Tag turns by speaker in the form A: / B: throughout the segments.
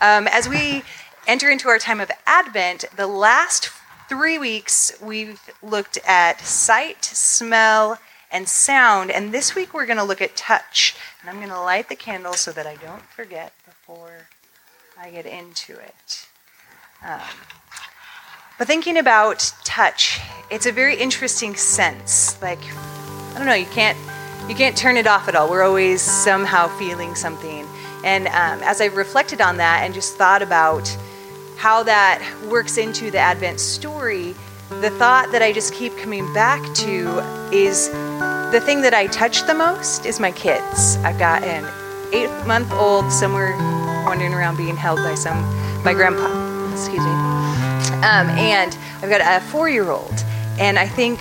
A: Um, as we enter into our time of Advent, the last three weeks we've looked at sight, smell, and sound. And this week we're going to look at touch. And I'm going to light the candle so that I don't forget before I get into it. Um, but thinking about touch, it's a very interesting sense. Like, I don't know, you can't you can't turn it off at all. We're always somehow feeling something. And um, as I've reflected on that and just thought about how that works into the Advent story, the thought that I just keep coming back to is the thing that I touch the most is my kids. I've got an eight month old somewhere wandering around being held by some by grandpa. Excuse me. Um, and I've got a four year old. And I think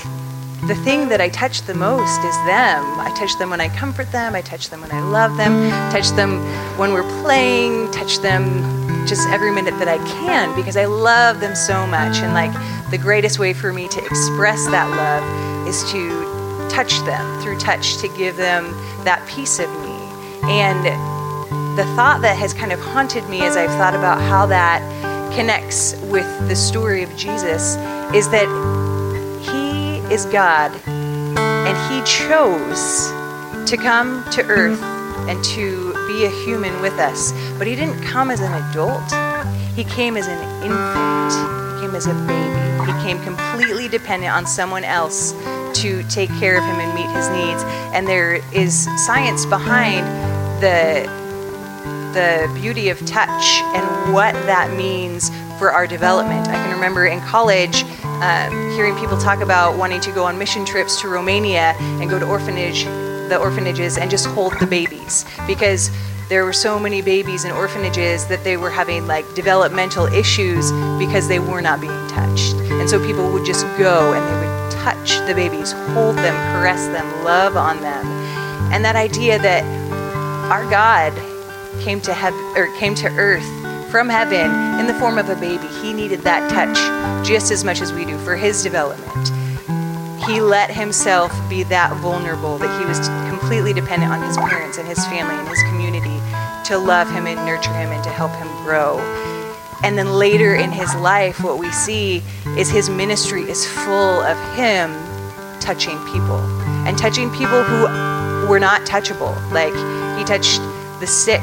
A: the thing that I touch the most is them. I touch them when I comfort them, I touch them when I love them, touch them when we're playing, touch them just every minute that I can because I love them so much. And like the greatest way for me to express that love is to touch them through touch to give them that piece of me. And the thought that has kind of haunted me as I've thought about how that connects with the story of Jesus is that is God, and He chose to come to earth and to be a human with us. But He didn't come as an adult, He came as an infant, He came as a baby. He came completely dependent on someone else to take care of Him and meet His needs. And there is science behind the the beauty of touch and what that means for our development. I can remember in college um, hearing people talk about wanting to go on mission trips to Romania and go to orphanage, the orphanages, and just hold the babies because there were so many babies in orphanages that they were having like developmental issues because they were not being touched. And so people would just go and they would touch the babies, hold them, caress them, love on them. And that idea that our God came to heaven or came to earth from heaven in the form of a baby. He needed that touch just as much as we do for his development. He let himself be that vulnerable that he was completely dependent on his parents and his family and his community to love him and nurture him and to help him grow. And then later in his life, what we see is his ministry is full of him touching people and touching people who were not touchable. Like he touched the sick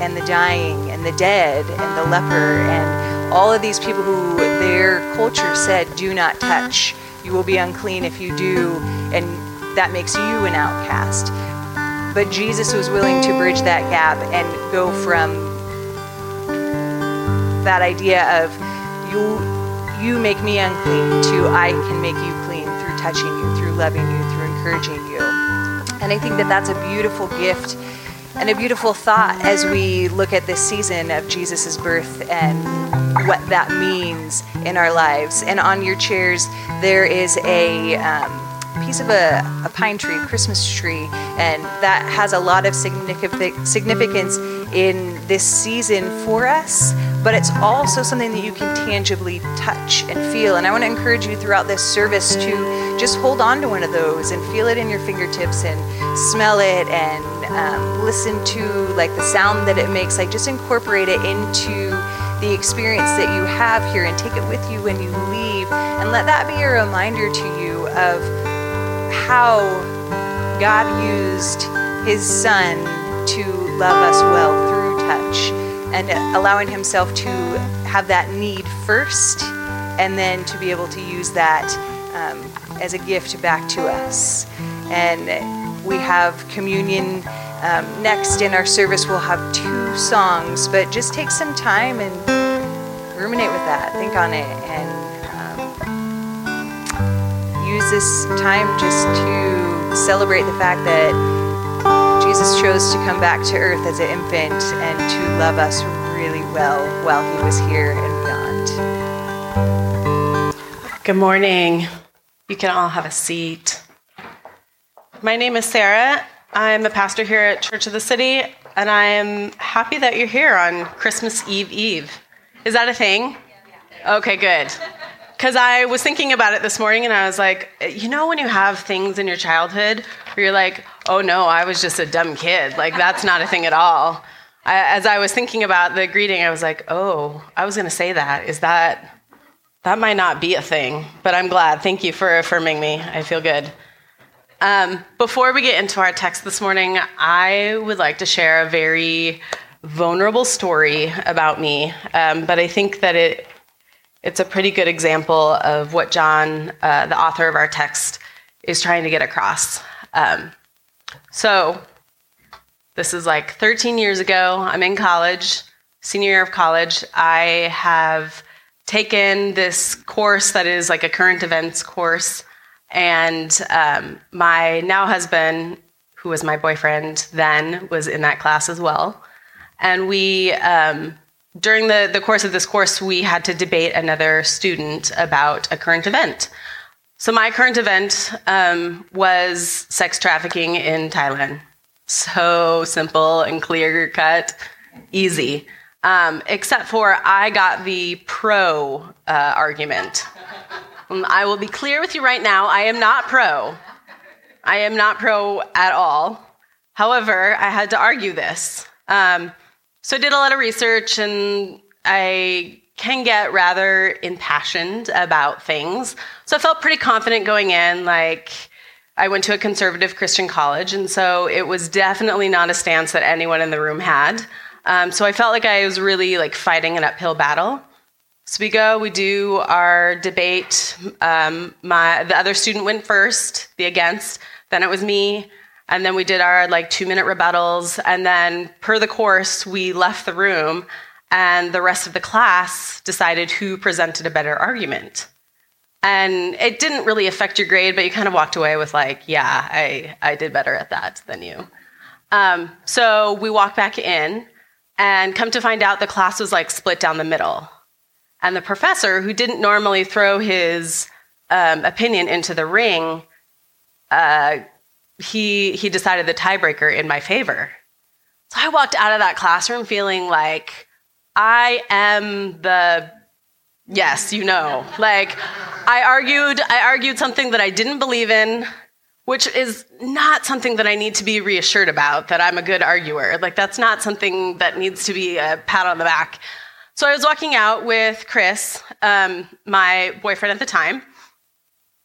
A: and the dying and the dead and the leper and all of these people who their culture said, do not touch. You will be unclean if you do, and that makes you an outcast. But Jesus was willing to bridge that gap and go from that idea of you you make me unclean to I can make you clean through touching you, through loving you, through encouraging you. And I think that that's a beautiful gift and a beautiful thought as we look at this season of Jesus' birth and what that means in our lives. And on your chairs, there is a um, piece of a, a, pine tree, Christmas tree, and that has a lot of significance in this season for us. But it's also something that you can tangibly touch and feel. And I want to encourage you throughout this service to just hold on to one of those and feel it in your fingertips and smell it and um, listen to like the sound that it makes. Like just incorporate it into the experience that you have here and take it with you when you leave. And let that be a reminder to you of how God used His Son to love us well through touch and allowing Himself to have that need first and then to be able to use that um, as a gift back to us. And we have communion um, next in our service. We'll have two songs, but just take some time and ruminate with that, think on it, and um, use this time just to celebrate the fact that Jesus chose to come back to earth as an infant and to love us really well while he was here and
B: beyond. Good morning. You can all have a seat. My name is Sarah. I'm a pastor here at Church of the City, and I am happy that you're here on Christmas Eve Eve. Is that a thing? Okay, good. Because I was thinking about it this morning and I was like, you know, when you have things in your childhood where you're like, oh no, I was just a dumb kid. Like, that's not a thing at all. I, as I was thinking about the greeting, I was like, oh, I was going to say that. Is that that might not be a thing, but I'm glad. Thank you for affirming me. I feel good. Um, before we get into our text this morning, I would like to share a very vulnerable story about me, um, but I think that it it's a pretty good example of what John, uh, the author of our text, is trying to get across. Um, so, this is like 13 years ago. I'm in college, senior year of college. I have taken this course that is like a current events course, and um, my now husband, who was my boyfriend then, was in that class as well. And we, um, during the, the course of this course, we had to debate another student about a current event. So, my current event um, was sex trafficking in Thailand. So simple and clear cut, easy. Um, except for I got the pro uh, argument. Um, I will be clear with you right now I am not pro. I am not pro at all. However, I had to argue this. Um, so I did a lot of research and I can get rather impassioned about things. So I felt pretty confident going in. Like, I went to a conservative Christian college, and so it was definitely not a stance that anyone in the room had. Um, so I felt like I was really like fighting an uphill battle. So we go, we do our debate. Um, my the other student went first, the against. Then it was me, and then we did our like two minute rebuttals. And then per the course, we left the room, and the rest of the class decided who presented a better argument. And it didn't really affect your grade, but you kind of walked away with like, yeah, I I did better at that than you. Um, so we walk back in and come to find out, the class was like split down the middle. And the professor, who didn't normally throw his um, opinion into the ring, uh, he, he decided the tiebreaker in my favor. So I walked out of that classroom feeling like I am the yes, you know. Like I argued, I argued something that I didn't believe in which is not something that I need to be reassured about that I'm a good arguer. Like, that's not something that needs to be a pat on the back. So I was walking out with Chris, um, my boyfriend at the time,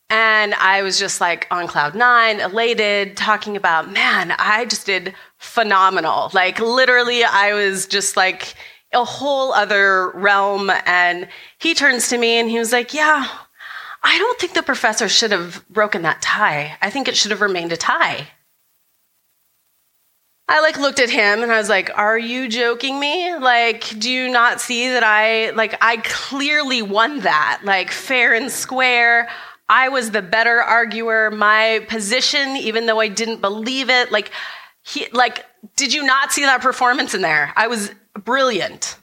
B: and I was just like on cloud nine, elated, talking about, man, I just did phenomenal. Like, literally, I was just like a whole other realm. And he turns to me and he was like, yeah, I don't think the professor should have broken that tie. I think it should have remained a tie. I like looked at him and I was like, "Are you joking me? Like, do you not see that I like I clearly won that, like fair and square. I was the better arguer. My position, even though I didn't believe it, like he like did you not see that performance in there? I was brilliant."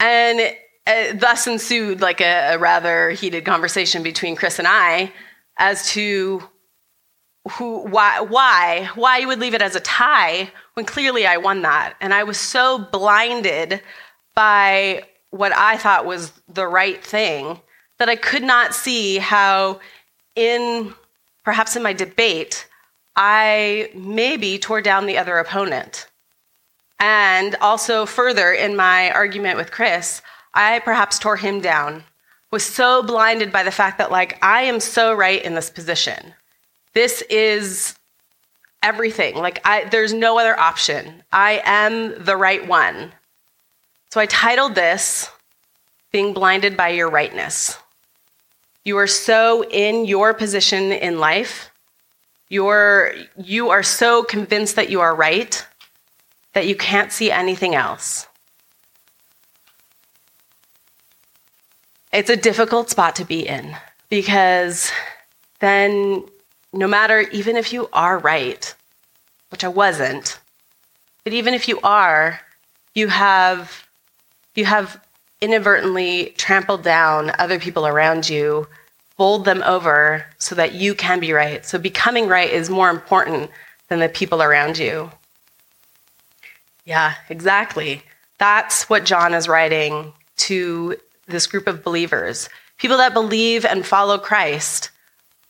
B: And uh, thus ensued like a, a rather heated conversation between Chris and I as to who why why why you would leave it as a tie when clearly I won that and I was so blinded by what I thought was the right thing that I could not see how in perhaps in my debate I maybe tore down the other opponent and also further in my argument with Chris I perhaps tore him down, was so blinded by the fact that, like, I am so right in this position. This is everything. Like, I, there's no other option. I am the right one. So I titled this, Being Blinded by Your Rightness. You are so in your position in life, you're, you are so convinced that you are right that you can't see anything else. it's a difficult spot to be in because then no matter even if you are right which i wasn't but even if you are you have you have inadvertently trampled down other people around you bowled them over so that you can be right so becoming right is more important than the people around you yeah exactly that's what john is writing to this group of believers, people that believe and follow Christ,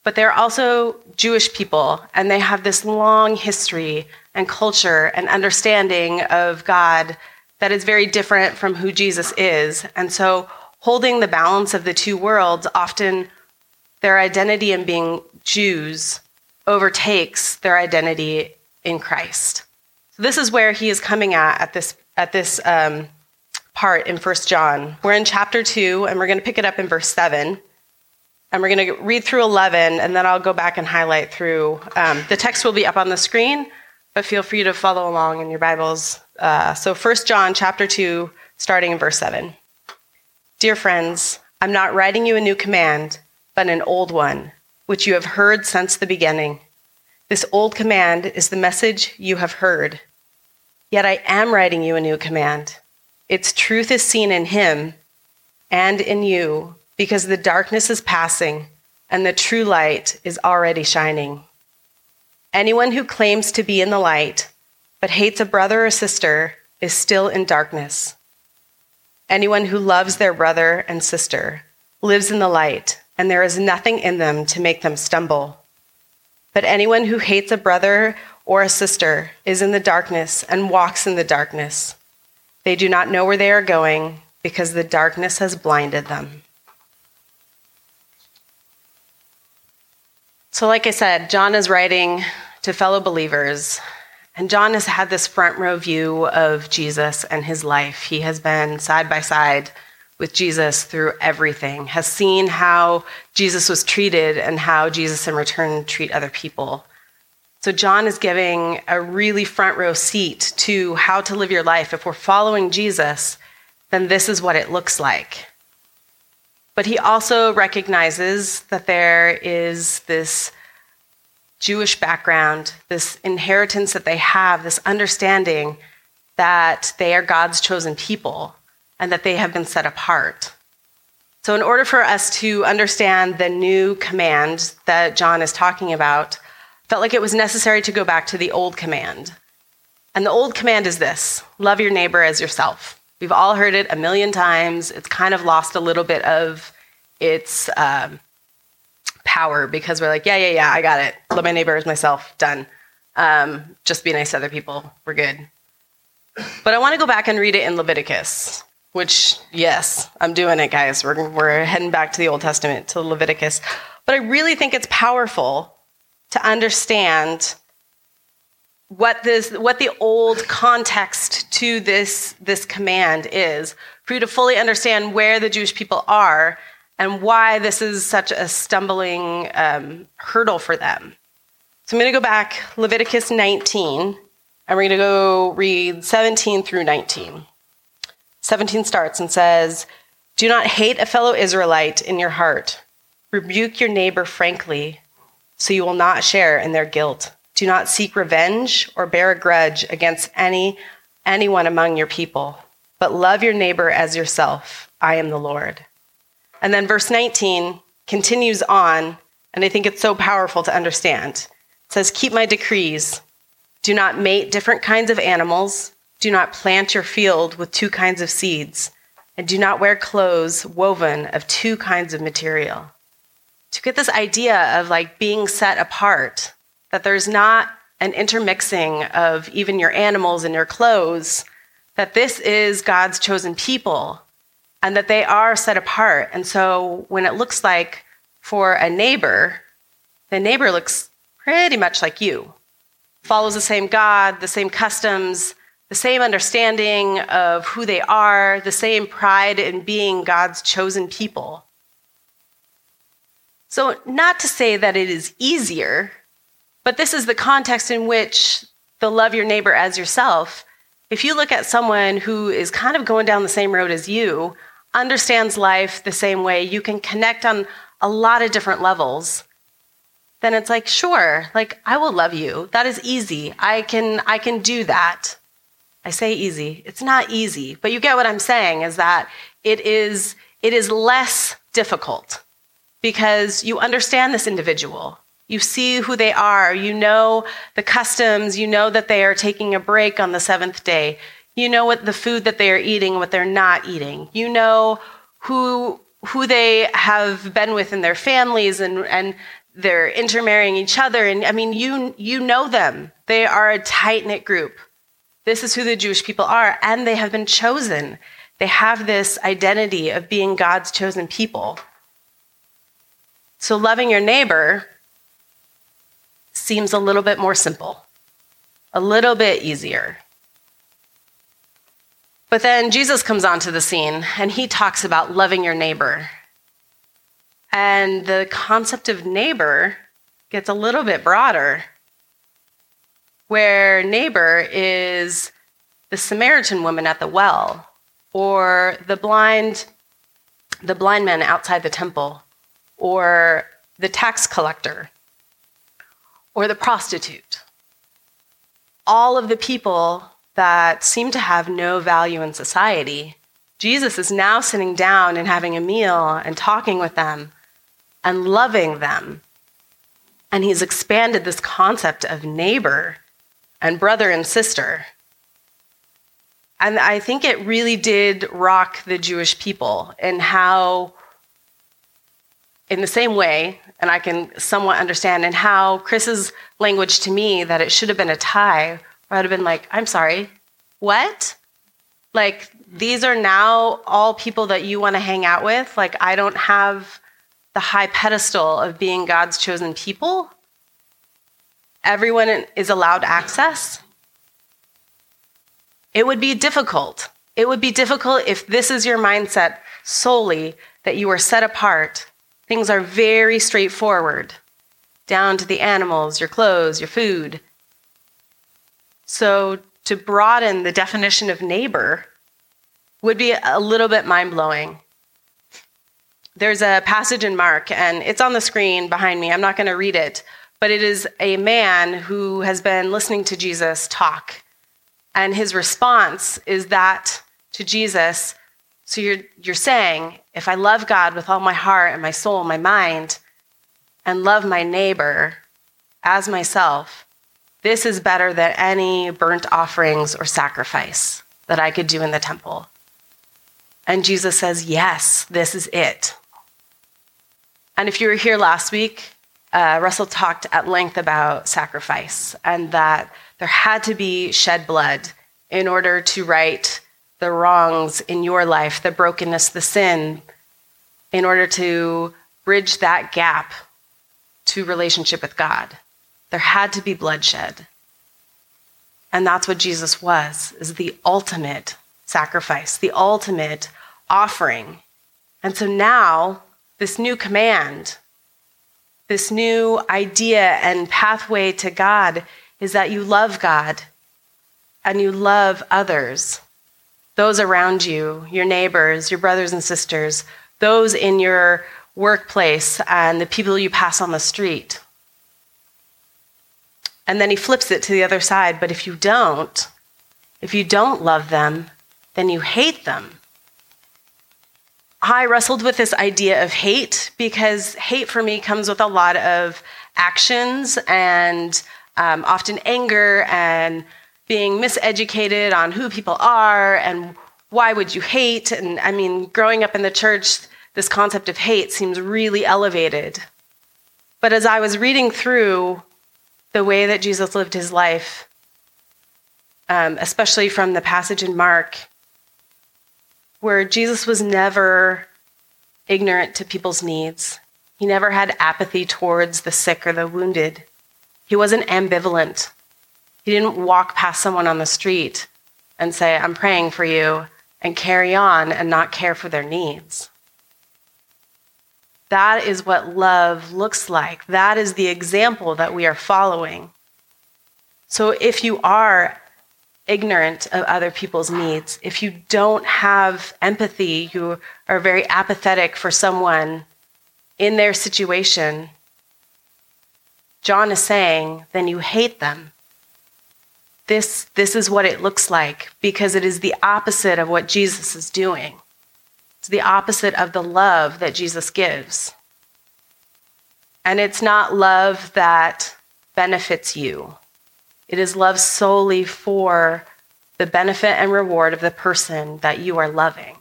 B: but they're also Jewish people, and they have this long history and culture and understanding of God that is very different from who Jesus is. And so, holding the balance of the two worlds, often their identity in being Jews overtakes their identity in Christ. This is where he is coming at at this at this um, part in First John. We're in chapter two, and we're going to pick it up in verse seven, and we're going to read through eleven, and then I'll go back and highlight through. Um, the text will be up on the screen, but feel free to follow along in your Bibles. Uh, so First John chapter two, starting in verse seven. Dear friends, I'm not writing you a new command, but an old one, which you have heard since the beginning. This old command is the message you have heard. Yet I am writing you a new command. Its truth is seen in him and in you, because the darkness is passing and the true light is already shining. Anyone who claims to be in the light but hates a brother or sister is still in darkness. Anyone who loves their brother and sister lives in the light, and there is nothing in them to make them stumble. But anyone who hates a brother or a sister is in the darkness and walks in the darkness. They do not know where they are going because the darkness has blinded them. So, like I said, John is writing to fellow believers, and John has had this front row view of Jesus and his life. He has been side by side with Jesus through everything, has seen how Jesus was treated and how Jesus in return treat other people. So John is giving a really front row seat to how to live your life. If we're following Jesus, then this is what it looks like. But he also recognizes that there is this Jewish background, this inheritance that they have, this understanding that they are God's chosen people and that they have been set apart. So, in order for us to understand the new command that John is talking about, felt like it was necessary to go back to the old command. And the old command is this love your neighbor as yourself. We've all heard it a million times. It's kind of lost a little bit of its um, power because we're like, yeah, yeah, yeah, I got it. Love my neighbor as myself. Done. Um, just be nice to other people. We're good. But I want to go back and read it in Leviticus which, yes, I'm doing it, guys. We're, we're heading back to the Old Testament, to Leviticus. But I really think it's powerful to understand what this what the old context to this this command is for you to fully understand where the jewish people are and why this is such a stumbling um, hurdle for them. So i'm going to go back leviticus 19 and we're going to go read 17 through 19 17 starts and says, Do not hate a fellow Israelite in your heart. Rebuke your neighbor frankly, so you will not share in their guilt. Do not seek revenge or bear a grudge against any anyone among your people, but love your neighbor as yourself. I am the Lord. And then verse 19 continues on, and I think it's so powerful to understand. It says, Keep my decrees. Do not mate different kinds of animals. Do not plant your field with two kinds of seeds, and do not wear clothes woven of two kinds of material. To get this idea of like being set apart, that there's not an intermixing of even your animals and your clothes, that this is God's chosen people and that they are set apart. And so when it looks like for a neighbor, the neighbor looks pretty much like you, follows the same God, the same customs, the same understanding of who they are, the same pride in being God's chosen people. So, not to say that it is easier, but this is the context in which the love your neighbor as yourself. If you look at someone who is kind of going down the same road as you, understands life the same way, you can connect on a lot of different levels, then it's like, sure, like I will love you. That is easy. I can I can do that. I say easy. It's not easy, but you get what I'm saying is that it is it is less difficult because you understand this individual. You see who they are. You know the customs. You know that they are taking a break on the seventh day. You know what the food that they are eating, what they're not eating. You know who who they have been with in their families and and they're intermarrying each other. And I mean, you, you know them. They are a tight knit group. This is who the Jewish people are, and they have been chosen. They have this identity of being God's chosen people. So, loving your neighbor seems a little bit more simple, a little bit easier. But then Jesus comes onto the scene and he talks about loving your neighbor. And the concept of neighbor gets a little bit broader, where neighbor is the Samaritan woman at the well, or the blind, the blind man outside the temple, or the tax collector, or the prostitute. All of the people that seem to have no value in society, Jesus is now sitting down and having a meal and talking with them and loving them. And he's expanded this concept of neighbor and brother and sister. And I think it really did rock the Jewish people in how, in the same way, and I can somewhat understand, in how Chris's language to me that it should have been a tie I'd have been like, I'm sorry, what? Like, these are now all people that you want to hang out with? Like, I don't have the high pedestal of being God's chosen people? Everyone is allowed access? It would be difficult. It would be difficult if this is your mindset solely that you are set apart. Things are very straightforward, down to the animals, your clothes, your food. So, to broaden the definition of neighbor would be a little bit mind blowing. There's a passage in Mark, and it's on the screen behind me. I'm not going to read it, but it is a man who has been listening to Jesus talk. And his response is that to Jesus, so you're, you're saying, if I love God with all my heart and my soul and my mind, and love my neighbor as myself, this is better than any burnt offerings or sacrifice that I could do in the temple. And Jesus says, Yes, this is it. And if you were here last week, uh, Russell talked at length about sacrifice and that there had to be shed blood in order to right the wrongs in your life, the brokenness, the sin, in order to bridge that gap to relationship with God. There had to be bloodshed. And that's what Jesus was, is the ultimate sacrifice, the ultimate offering. And so now, this new command, this new idea and pathway to God is that you love God and you love others, those around you, your neighbors, your brothers and sisters, those in your workplace, and the people you pass on the street. And then he flips it to the other side. But if you don't, if you don't love them, then you hate them. I wrestled with this idea of hate because hate for me comes with a lot of actions and um, often anger and being miseducated on who people are and why would you hate. And I mean, growing up in the church, this concept of hate seems really elevated. But as I was reading through the way that Jesus lived his life, um, especially from the passage in Mark, where Jesus was never ignorant to people's needs. He never had apathy towards the sick or the wounded. He wasn't ambivalent. He didn't walk past someone on the street and say, I'm praying for you, and carry on and not care for their needs. That is what love looks like. That is the example that we are following. So if you are ignorant of other people's needs, if you don't have empathy, you are very apathetic for someone in their situation, John is saying, then you hate them. This, this is what it looks like because it is the opposite of what Jesus is doing. It's the opposite of the love that Jesus gives. And it's not love that benefits you, it is love solely for the benefit and reward of the person that you are loving.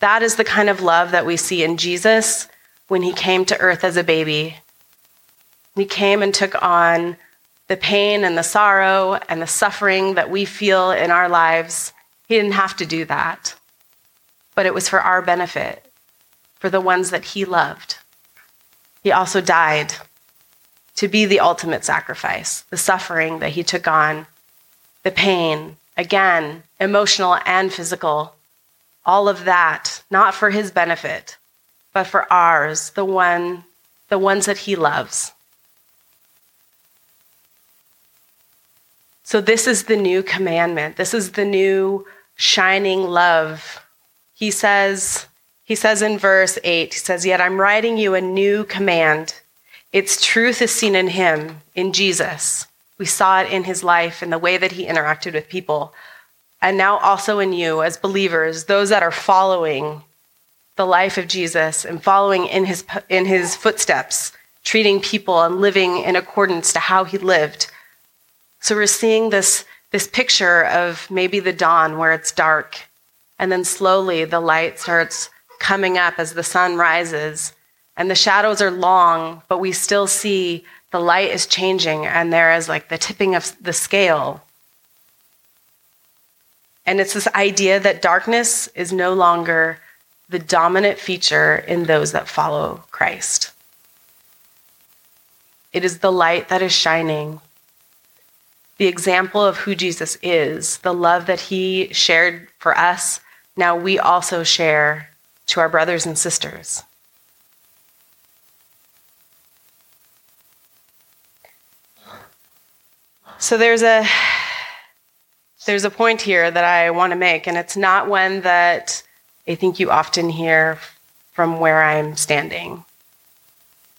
B: That is the kind of love that we see in Jesus when he came to earth as a baby He came and took on the pain and the sorrow and the suffering that we feel in our lives. He didn't have to do that, but it was for our benefit, for the ones that He loved. He also died to be the ultimate sacrifice, the suffering that He took on, the pain, again, emotional and physical, all of that, not for His benefit, but for ours, the one, the ones that He loves. So, this is the new commandment. This is the new shining love. He says, he says in verse 8, he says, Yet I'm writing you a new command. Its truth is seen in him, in Jesus. We saw it in his life, in the way that he interacted with people. And now also in you as believers, those that are following the life of Jesus and following in his, in his footsteps, treating people and living in accordance to how he lived so we're seeing this, this picture of maybe the dawn where it's dark, and then slowly the light starts coming up as the sun rises, and the shadows are long, but we still see the light is changing, and there is like the tipping of the scale. And it's this idea that darkness is no longer the dominant feature in those that follow Christ. It is the light that is shining the example of who Jesus is, the love that he shared for us, now we also share to our brothers and sisters. So there's a there's a point here that I want to make and it's not one that I think you often hear from where I'm standing.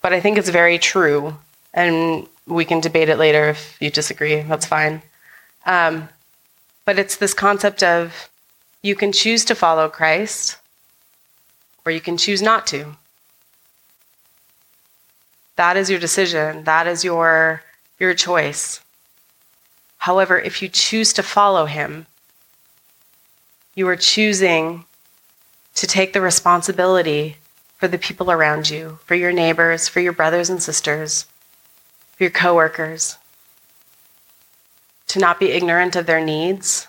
B: But I think it's very true and we can debate it later if you disagree. That's fine. Um, but it's this concept of you can choose to follow Christ or you can choose not to. That is your decision. That is your, your choice. However, if you choose to follow him, you are choosing to take the responsibility for the people around you, for your neighbors, for your brothers and sisters, your coworkers, to not be ignorant of their needs,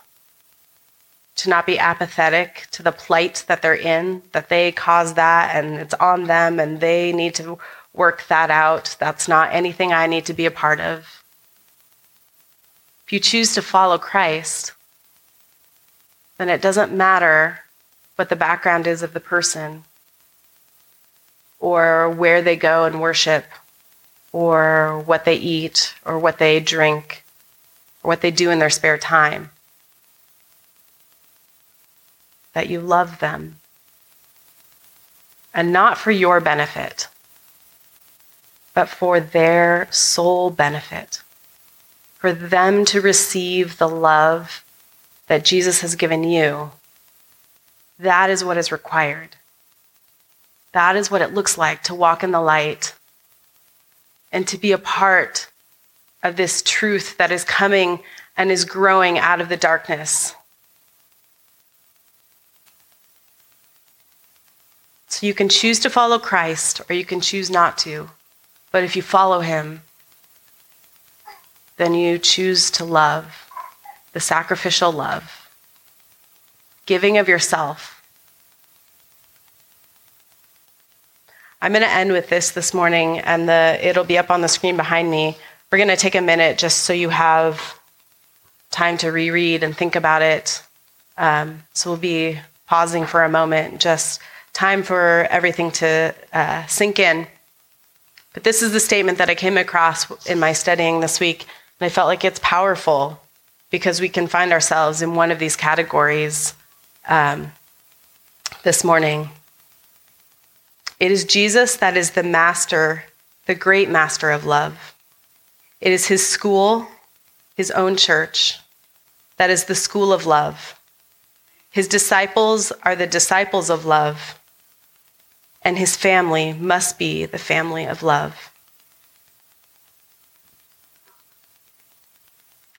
B: to not be apathetic to the plight that they're in, that they caused that and it's on them and they need to work that out. That's not anything I need to be a part of. If you choose to follow Christ, then it doesn't matter what the background is of the person or where they go and worship or what they eat or what they drink or what they do in their spare time. That you love them. And not for your benefit, but for their sole benefit. For them to receive the love that Jesus has given you. That is what is required. That is what it looks like to walk in the light and to be a part of this truth that is coming and is growing out of the darkness. So you can choose to follow Christ or you can choose not to. But if you follow him, then you choose to love, the sacrificial love, giving of yourself I'm going to end with this this morning, and the, it'll be up on the screen behind me. We're going to take a minute just so you have time to reread and think about it. Um, so we'll be pausing for a moment, just time for everything to uh, sink in. But this is the statement that I came across in my studying this week, and I felt like it's powerful because we can find ourselves in one of these categories um, this morning. It is Jesus that is the master, the great master of love. It is his school, his own church, that is the school of love. His disciples are the disciples of love, and his family must be the family of love.